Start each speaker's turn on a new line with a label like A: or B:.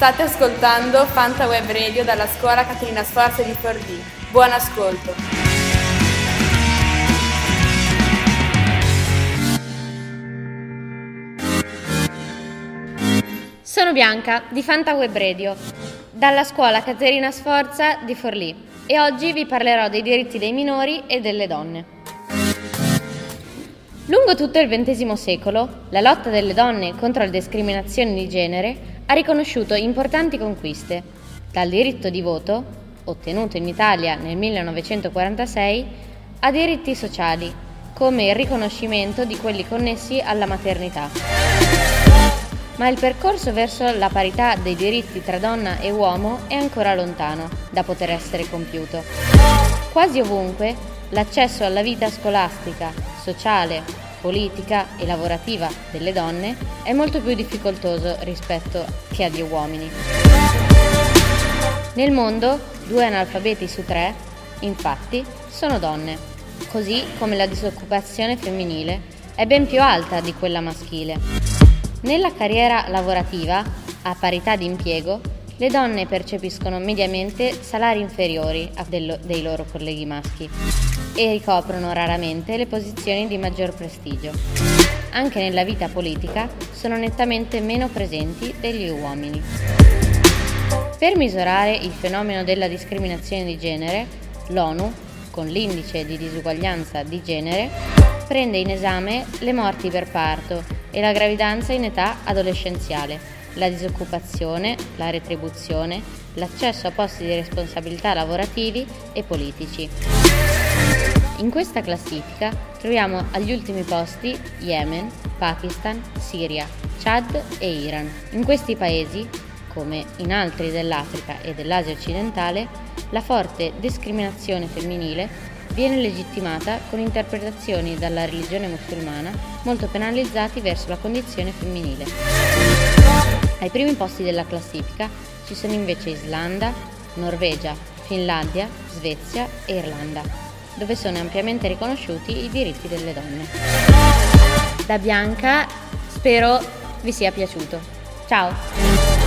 A: State ascoltando Fanta Web Radio dalla scuola Caterina Sforza di Forlì. Buon ascolto!
B: Sono Bianca di Fanta Web Radio, dalla scuola Caterina Sforza di Forlì e oggi vi parlerò dei diritti dei minori e delle donne. Lungo tutto il XX secolo, la lotta delle donne contro le discriminazioni di genere ha riconosciuto importanti conquiste, dal diritto di voto, ottenuto in Italia nel 1946, a diritti sociali, come il riconoscimento di quelli connessi alla maternità. Ma il percorso verso la parità dei diritti tra donna e uomo è ancora lontano da poter essere compiuto. Quasi ovunque l'accesso alla vita scolastica, sociale, politica e lavorativa delle donne è molto più difficoltoso rispetto che agli uomini. Nel mondo, due analfabeti su tre, infatti, sono donne, così come la disoccupazione femminile è ben più alta di quella maschile. Nella carriera lavorativa, a parità di impiego, le donne percepiscono mediamente salari inferiori a dello, dei loro colleghi maschi e ricoprono raramente le posizioni di maggior prestigio. Anche nella vita politica sono nettamente meno presenti degli uomini. Per misurare il fenomeno della discriminazione di genere, l'ONU, con l'indice di disuguaglianza di genere, prende in esame le morti per parto e la gravidanza in età adolescenziale la disoccupazione, la retribuzione, l'accesso a posti di responsabilità lavorativi e politici. In questa classifica troviamo agli ultimi posti Yemen, Pakistan, Siria, Chad e Iran. In questi paesi, come in altri dell'Africa e dell'Asia occidentale, la forte discriminazione femminile viene legittimata con interpretazioni dalla religione musulmana molto penalizzati verso la condizione femminile. Ai primi posti della classifica ci sono invece Islanda, Norvegia, Finlandia, Svezia e Irlanda, dove sono ampiamente riconosciuti i diritti delle donne. Da Bianca spero vi sia piaciuto. Ciao!